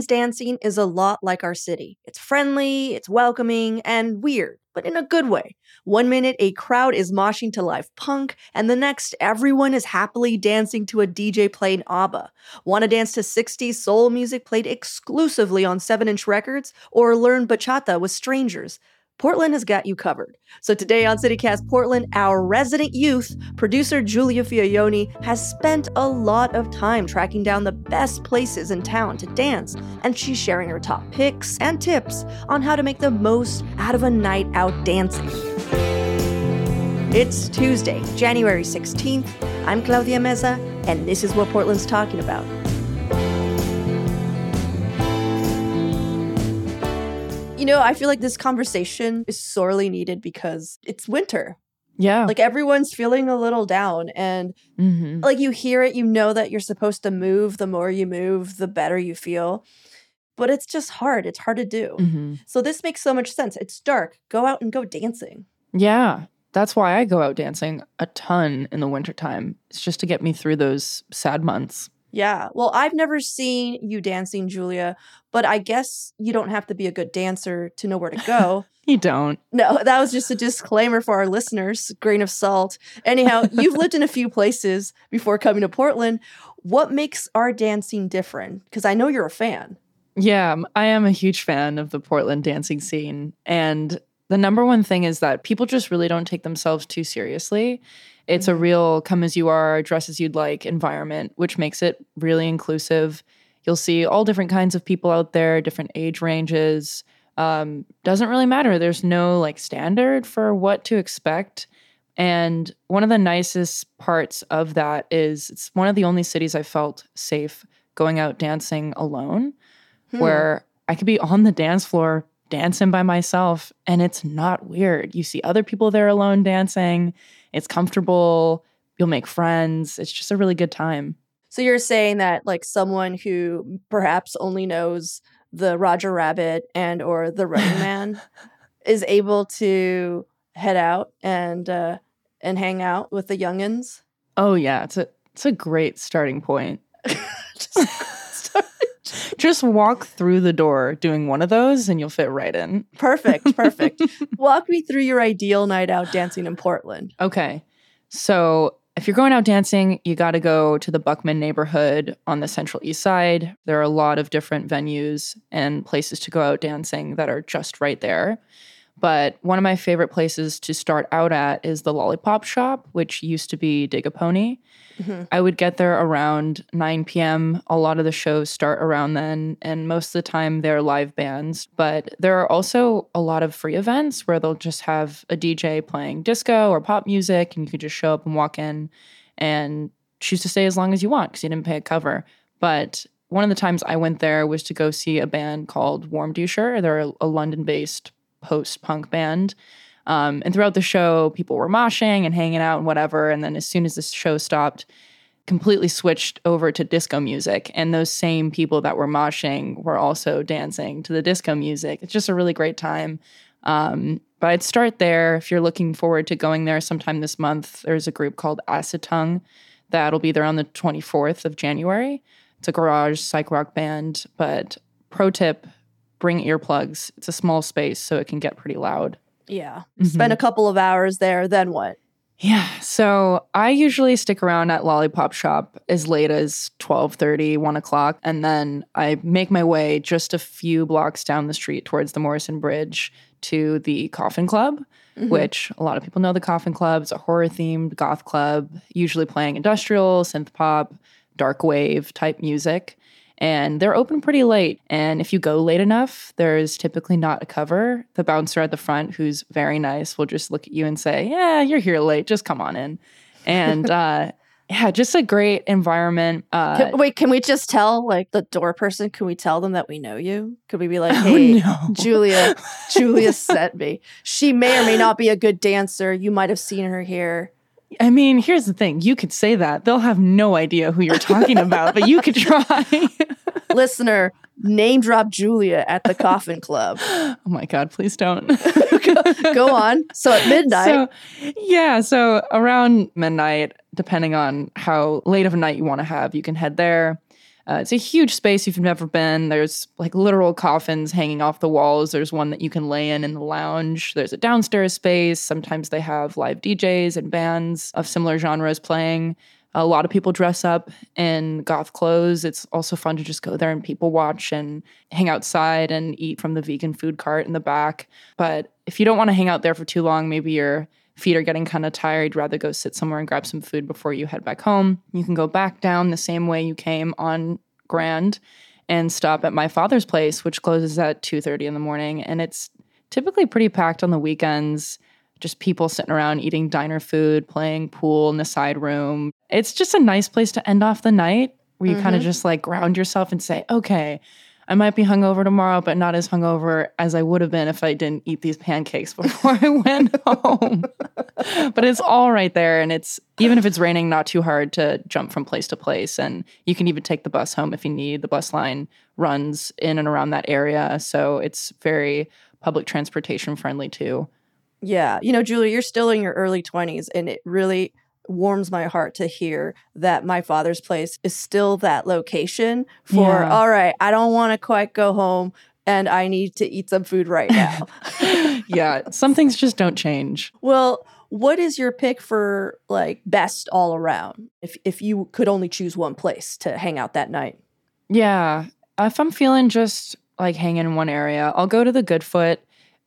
Everyone's dancing is a lot like our city. It's friendly, it's welcoming, and weird, but in a good way. One minute, a crowd is moshing to live punk, and the next, everyone is happily dancing to a DJ playing ABBA. Want to dance to 60s soul music played exclusively on 7 inch records, or learn bachata with strangers? Portland has got you covered. So today on CityCast Portland, our resident youth, producer Giulia Fiaoni, has spent a lot of time tracking down the best places in town to dance, and she's sharing her top picks and tips on how to make the most out of a night out dancing. It's Tuesday, January 16th. I'm Claudia Meza, and this is what Portland's talking about. You know, I feel like this conversation is sorely needed because it's winter. Yeah. Like everyone's feeling a little down and mm-hmm. like you hear it, you know that you're supposed to move. The more you move, the better you feel. But it's just hard. It's hard to do. Mm-hmm. So this makes so much sense. It's dark. Go out and go dancing. Yeah. That's why I go out dancing a ton in the wintertime. It's just to get me through those sad months. Yeah. Well, I've never seen you dancing, Giulia, but I guess you don't have to be a good dancer to know where to go. you don't. No, that was just a disclaimer for our listeners, grain of salt. Anyhow, you've lived in a few places before coming to Portland. What makes our dancing different? Because I know you're a fan. Yeah, I am a huge fan of the Portland dancing scene. And the number one thing is that people just really don't take themselves too seriously. It's a real come as you are, dress as you'd like environment, which makes it really inclusive. You'll see all different kinds of people out there, different age ranges. Um, doesn't really matter. There's no like standard for what to expect. And one of the nicest parts of that is it's one of the only cities I felt safe going out dancing alone, Hmm. where I could be on the dance floor dancing by myself and it's not weird. You see other people there alone dancing, it's comfortable, you'll make friends. It's just a really good time. So you're saying that like someone who perhaps only knows the Roger Rabbit and or the Running Man is able to head out and uh and hang out with the youngins. Oh yeah, it's a it's a great starting point. Just walk through the door doing one of those and you'll fit right in. Perfect, perfect. Walk me through your ideal night out dancing in Portland. Okay. So, if you're going out dancing, you got to go to the Buckman neighborhood on the Central East Side. There are a lot of different venues and places to go out dancing that are just right there. But one of my favorite places to start out at is the Lollipop Shoppe, which used to be Dig a Pony. Mhm. I would get there around 9 p.m. A lot of the shows start around then, and most of the time they're live bands. But there are also a lot of free events where they'll just have a DJ playing disco or pop music, and you could just show up and walk in and choose to stay as long as you want because you didn't pay a cover. But one of the times I went there was to go see a band called Warmduscher. They're a, a London based post punk band. Um, and throughout the show, people were moshing and hanging out and whatever. And then as soon as the show stopped, completely switched over to disco music. And those same people that were moshing were also dancing to the disco music. It's just a really great time. Um, but I'd start there if you're looking forward to going there sometime this month. There's a group called Acid Tongue that'll be there on the 24th of January. It's a garage psych rock band. But pro tip bring earplugs. It's a small space, so it can get pretty loud. Yeah. Mhm. Spend a couple of hours there, then what? Yeah, so I usually stick around at Lollipop Shoppe as late as 12:30, 1 o'clock, and then I make my way just a few blocks down the street towards the Morrison Bridge to the Coffin Club, Mhm. which a lot of people know the Coffin Club is a horror-themed goth club, usually playing industrial, synth pop, dark wave type music. And they're open pretty late. And if you go late enough, there's typically not a cover. The bouncer at the front, who's very nice, will just look at you and say, Yeah, you're here late. Just come on in. And uh, yeah, just a great environment. Uh, Can- wait, can we just tell like the door person? Can we tell them that we know you? Could we be like, oh, hey, no. Giulia, Giulia sent me. She may or may not be a good dancer. You might have seen her here. I mean, here's the thing. You could say that. They'll have no idea who you're talking about, but you could try. Listener, name drop Giulia at the Coffin Club. oh my God, please don't. Go on. So at midnight, So, yeah, so around midnight, depending on how late of a night you want to have, you can head there. Uh, it's a huge space if you've never been. There's like literal coffins hanging off the walls. There's one that you can lay in in the lounge. There's a downstairs space. Sometimes they have live DJs and bands of similar genres playing. A lot of people dress up in goth clothes. It's also fun to just go there and people watch and hang outside and eat from the vegan food cart in the back. But if you don't want to hang out there for too long, maybe your feet are getting kind of tired, you'd rather go sit somewhere and grab some food before you head back home. You can go back down the same way you came on Grand and stop at my father's place, which closes at 2:30 in the morning. And it's typically pretty packed on the weekends. Just people sitting around eating diner food, playing pool in the side room. It's just a nice place to end off the night where you kind of mm-hmm. just like ground yourself and say, okay, I might be hungover tomorrow, but not as hungover as I would have been if I didn't eat these pancakes before I went home. but it's all right there. And it's even if it's raining, not too hard to jump from place to place. And you can even take the bus home if you need. The bus line runs in and around that area. So it's very public transportation friendly too. yeah, you know, Giulia, you're still in your early 20s, and it really warms my heart to hear that my father's place is still that location for, Yeah. all right, I don't want to quite go home and I need to eat some food right now. yeah, some things just don't change. well, what is your pick for like best all around if if you could only choose one place to hang out that night? Yeah. If I'm feeling just like hanging in one area, I'll go to the Goodfoot.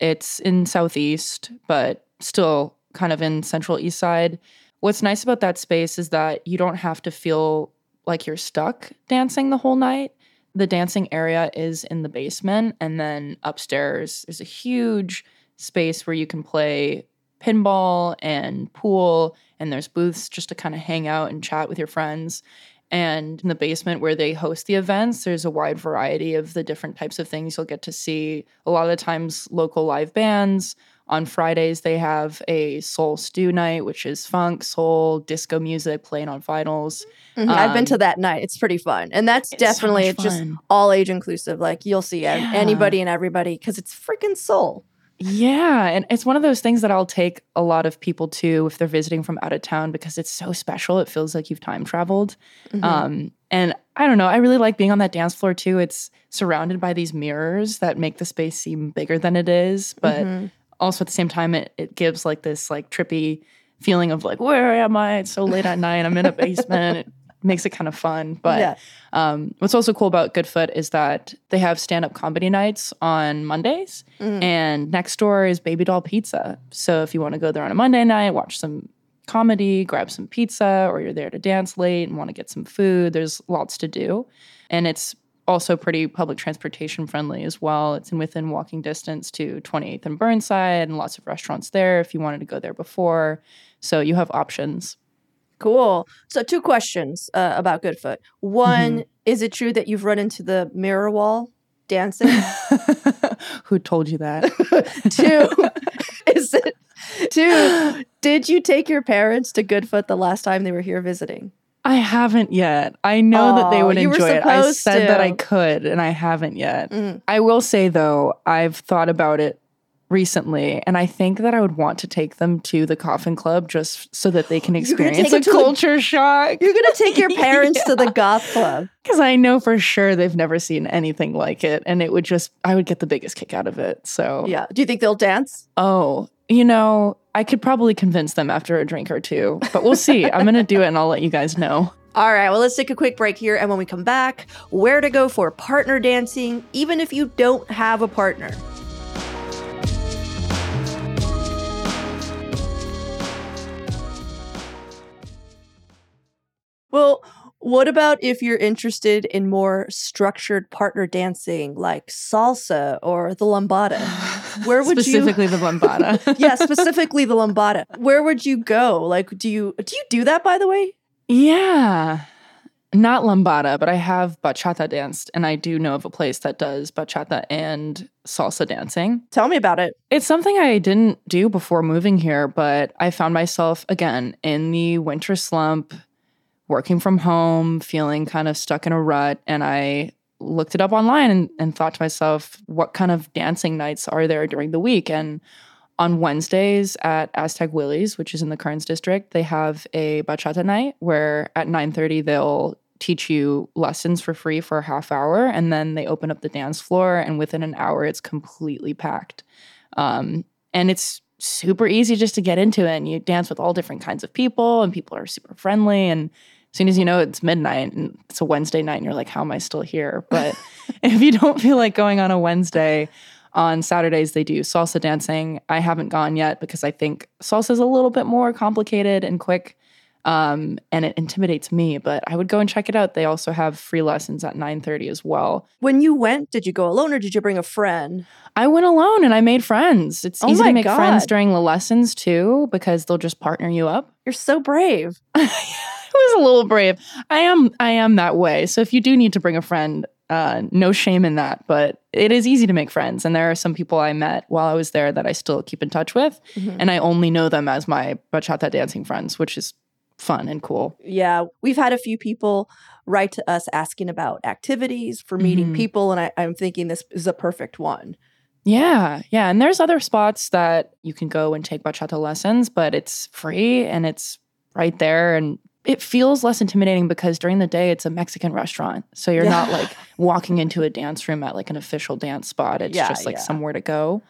It's in Southeast, but still kind of in Central East Side. What's nice about that space is that you don't have to feel like you're stuck dancing the whole night. The dancing area is in the basement, and then upstairs there's a huge space where you can play pinball and pool, and there's booths just to kind of hang out and chat with your friends. And in the basement where they host the events, there's a wide variety of the different types of things you'll get to see. A lot of the times, local live bands. On Fridays, they have a soul stew night, which is funk, soul, disco music playing on vinyls. I've been Um, to that night. It's pretty fun. And that's It's so definitely much just all age inclusive. Like you'll see Yeah. anybody and everybody because it's freaking soul. Yeah, and it's one of those things that I'll take a lot of people to if they're visiting from out of town because it's so special. It feels like you've time traveled. Mhm. Um, and I don't know, I really like being on that dance floor too. It's surrounded by these mirrors that make the space seem bigger than it is, but Mhm. Also at the same time, it it gives like this like trippy feeling of like, where am I? It's so late at night. I'm in a basement. It makes it kind of fun, but. yeah. Um, what's also cool about Goodfoot is that they have stand up comedy nights on Mondays, Mhm. and next door is Baby Doll Pizza. So if you want to go there on a Monday night, watch some comedy, grab some pizza, or you're there to dance late and want to get some food, there's lots to do. And it's also pretty public transportation friendly as well. It's in within walking distance to 28th and Burnside, and lots of restaurants there if you wanted to go there before. So you have options. Cool. So, two questions uh, about Goodfoot. One, Mm-hmm. is it true that you've run into the mirror wall dancing? Who told you that? two, is it two? Did you take your parents to Goodfoot the last time they were here visiting? I haven't yet. I know that they would enjoy it. I said that I could, and I haven't yet. Mm. I will say though, I've thought about it recently, and I think that I would want to take them to the Coffin Club just so that they can experience a to the- culture shock. You're gonna take your parents to the goth club. Because I know for sure they've never seen anything like it, and it would just I would get the biggest kick out of it. So Yeah. Do you think they'll dance? Oh, you know, I could probably convince them after a drink or two, but we'll see. I'm gonna do it, and I'll let you guys know. All right, well, let's take a quick break here. And when we come back, where to go for partner dancing, even if you don't have a partner. Well, What about if you're interested in more structured partner dancing like salsa or the lambada? Where would specifically you the lambada? Yeah, specifically the lambada. Where would you go? Like do you do you do that by the way? yeah. Not lambada, but I have bachata danced, and I do know of a place that does bachata and salsa dancing. Tell me about it. It's something I didn't do before moving here, but I found myself again in the winter slump, working from home, feeling kind of stuck in a rut. And I looked it up online and, and thought to myself, what kind of dancing nights are there during the week? And on Wednesdays at Aztec Willie's, which is in the Kerns district, they have a bachata night where at 9:30 they'll teach you lessons for free for a half hour and then they open up the dance floor and within an hour it's completely packed. Um, and it's super easy just to get into it and you dance with all different kinds of people and people are super friendly and soon as you know it's midnight and it's a Wednesday night and you're like how am I still here? But if you don't feel like going on a Wednesday, on Saturdays, they do salsa dancing. I haven't gone yet because I think salsa is a little bit more complicated and quick, um, and it intimidates me. But I would go and check it out. They also have free lessons at nine thirty as well. When you went, did you go alone or did you bring a friend? I went alone and I made friends. It's Oh easy to make friends during the lessons too because they'll just partner you up. You're so brave. Was a little brave. I am. I am that way. So if you do need to bring a friend, uh, no shame in that. But it is easy to make friends, and there are some people I met while I was there that I still keep in touch with, and I only know them as my bachata dancing friends, which is fun and cool. Yeah, we've had a few people write to us asking about activities for meeting Mhm. people, and I, I'm thinking this is a perfect one. Yeah, yeah. And there's other spots that you can go and take bachata lessons, but it's free and it's right there. And it feels less intimidating because during the day it's a Mexican restaurant. So you're Yeah. not like walking into a dance room at like an official dance spot. It's Yeah, just like yeah. somewhere to go.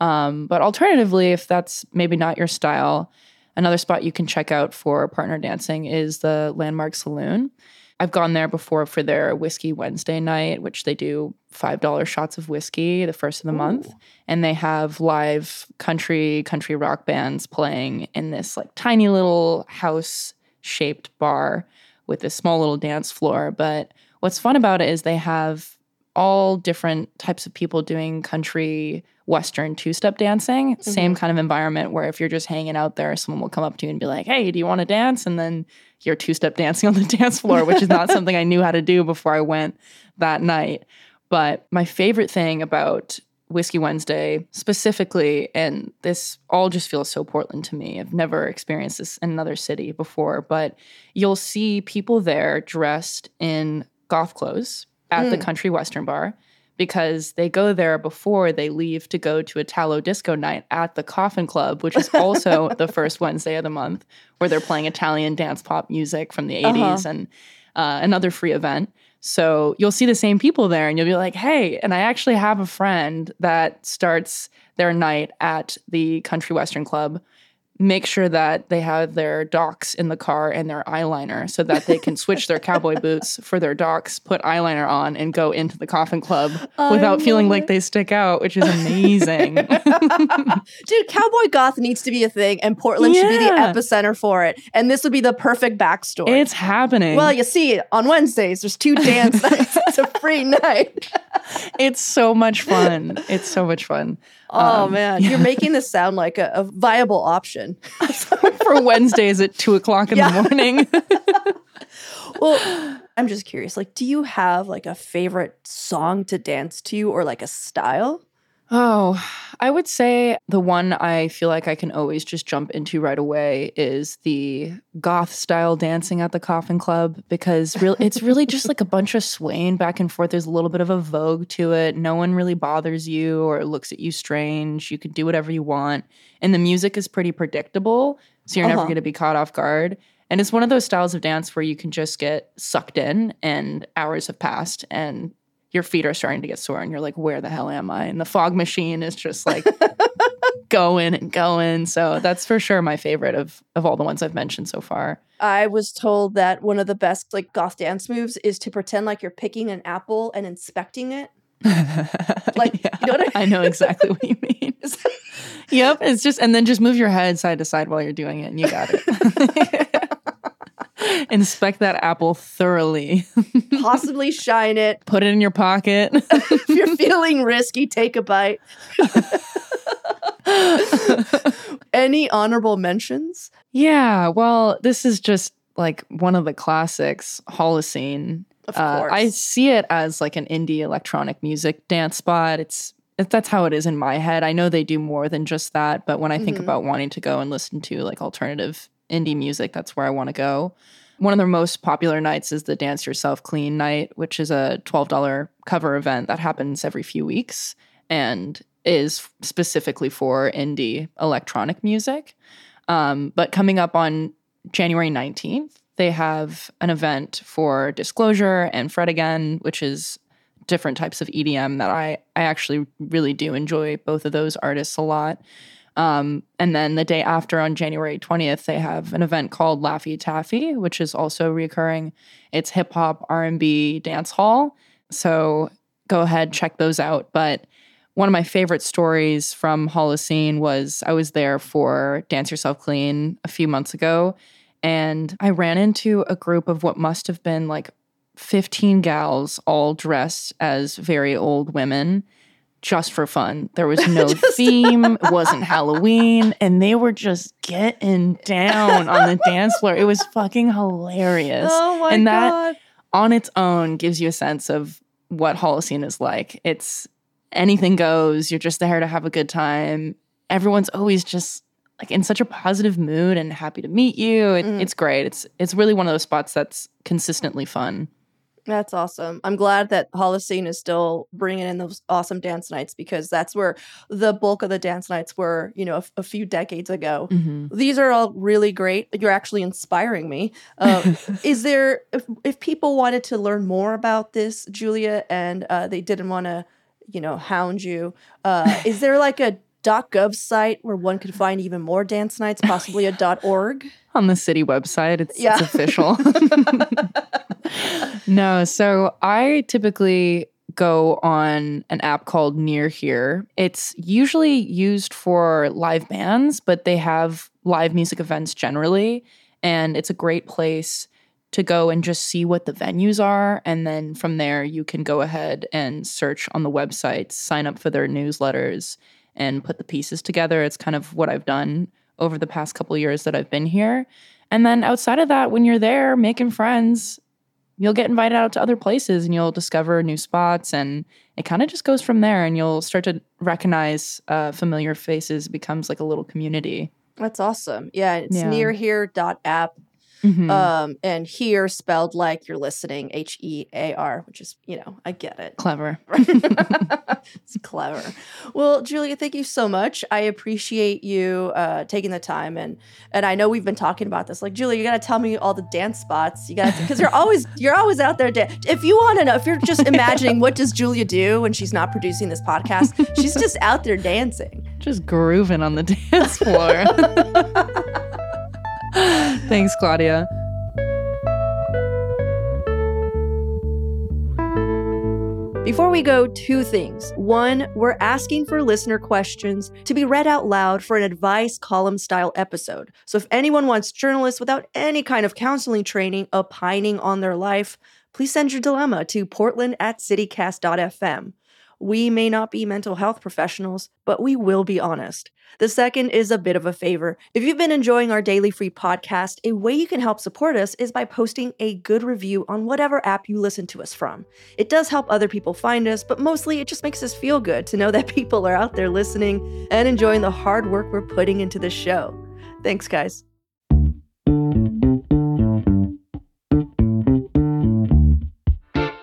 Um, but alternatively, if that's maybe not your style, another spot you can check out for partner dancing is the Landmark Saloon. I've gone there before for their Whiskey Wednesday night, which they do $5 shots of whiskey the first of the month. And they have live country, country rock bands playing in this like tiny little house shaped bar with this small little dance floor. But what's fun about it is they have all different types of people doing country western two-step dancing. Mm-hmm. Same kind of environment where if you're just hanging out there someone will come up to you and be like hey do you want to dance? And then you're two-step dancing on the dance floor which is not something i knew how to do before i went that night. But my favorite thing about Whiskey Wednesday specifically, and this all just feels so Portland to me. I've never experienced this in another city before, but you'll see people there dressed in golf clothes at the country western bar because they go there before they leave to go to a Italo disco night at the Coffin Club, which is also the first Wednesday of the month, where they're playing Italian dance pop music from the 80s and uh, another free event. So you'll see the same people there and you'll be like, hey, and I actually have a friend that starts their night at the Country Western Club. Make sure that they have their docs in the car and their eyeliner so that they can switch their cowboy boots for their docs, put eyeliner on, and go into the coffin club without feeling like they stick out, which is amazing. Dude, cowboy goth needs to be a thing, and Portland should be the epicenter for it. And this would be the perfect backstory. it's happening. well, you see, on Wednesdays, there's two dance nights. It's a free night. it's so much fun. It's so much fun. Oh, Um, man. You're making this sound like a, a viable option. For Wednesdays at two o'clock in Yeah. the morning. Well, I'm just curious. Like, do you have like a favorite song to dance to or like a style? Oh, I would say the one I feel like I can always just jump into right away is the goth style dancing at the Coffin Club because real it's really just like a bunch of swaying back and forth. There's a little bit of a vogue to it. No one really bothers you or looks at you strange. You can do whatever you want. And the music is pretty predictable, so you're never Uh-huh. going to be caught off guard. And it's one of those styles of dance where you can just get sucked in and hours have passed and your feet are starting to get sore and you're like, where the hell am I? And the fog machine is just like going and going. So that's for sure my favorite of of all the ones I've mentioned so far. I was told that one of the best like goth dance moves is to pretend like you're picking an apple and inspecting it. Like, you know what I- I know exactly what you mean. yep. It's just and then just move your head side to side while you're doing it and you got it. Inspect that apple thoroughly. Possibly shine it. Put it in your pocket. if you're feeling risky, take a bite. Any honorable mentions? Yeah, well, this is just like one of the classics, Holocene. Of Uh, course. I see it as like an indie electronic music dance spot. It's that's how it is in my head. I know they do more than just that, but when I think Mhm. about wanting to go and listen to like alternative indie music, that's where I want to go. One of their most popular nights is the Dance Yourself Clean night, which is a $12 cover event that happens every few weeks and is specifically for indie electronic music. Um, but coming up on January 19th, they have an event for Disclosure and Fred Again, which is different types of EDM that I, I actually really do enjoy both of those artists a lot. Um, and then the day after, on January 20th, they have an event called Laffy Taffy, which is also recurring. It's hip hop, R&B, dance hall. So go ahead, check those out. But one of my favorite stories from Holocene was I was there for Dance Yourself Clean a few months ago, and I ran into a group of what must have been like 15 gals all dressed as very old women just for fun. There was no theme, it wasn't Halloween, and they were just getting down on the dance floor. It was fucking hilarious. oh my and that- god. On its own gives you a sense of what Holocene is like. It's anything goes, you're just there to have a good time. Everyone's always just like in such a positive mood and happy to meet you. It, Mm. It's great. It's it's really one of those spots that's consistently fun. That's awesome. I'm glad that Holocene is still bringing in those awesome dance nights because that's where the bulk of the dance nights were, you know, a, a few decades ago. Mm-hmm. These are all really great. You're actually inspiring me. Um, is there, if, if people wanted to learn more about this, Giulia, and uh, they didn't want to, you know, hound you, uh, is there like a .gov site where one could find even more dance nights, possibly a .org? On the city website, it's, Yeah. it's official. no, so I typically go on an app called Near Hear. It's usually used for live bands, but they have live music events generally. And it's a great place to go and just see what the venues are. And then from there, you can go ahead and search on the website, sign up for their newsletters, and put the pieces together. It's kind of what I've done over the past couple years that I've been here. And then outside of that, when you're there making friends, you'll get invited out to other places and you'll discover new spots. And it kind of just goes from there. And you'll start to recognize uh, familiar faces, It becomes like a little community. That's awesome. Yeah, it's Yeah. nearhear.app. Mhm. Um, and here spelled like you're listening, H E A R, which is, you know, I get it. Clever. it's clever. Well, Giulia, thank you so much. I appreciate you uh, taking the time, and and I know we've been talking about this. Like, Giulia, you got to tell me all the dance spots. You got to because you're always you're always out there. Dan- if you want to know, if you're just imagining what does Giulia do when she's not producing this podcast, she's just out there dancing. Just grooving on the dance floor. Thanks, Claudia. Before we go, two things. One, we're asking for listener questions to be read out loud for an advice column style episode. So if anyone wants journalists without any kind of counseling training opining on their life, please send your dilemma to portland at citycast.fm. We may not be mental health professionals, but we will be honest. The second is a bit of a favor. If you've been enjoying our daily free podcast, a way you can help support us is by posting a good review on whatever app you listen to us from. It does help other people find us, but mostly it just makes us feel good to know that people are out there listening and enjoying the hard work we're putting into the show. Thanks, guys.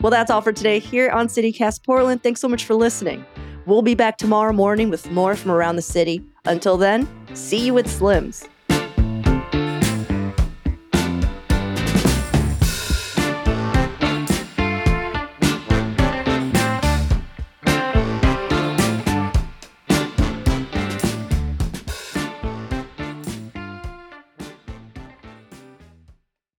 Well, that's all for today here on CityCast Portland. Thanks so much for listening. We'll be back tomorrow morning with more from around the city. Until then, see you at Slim's.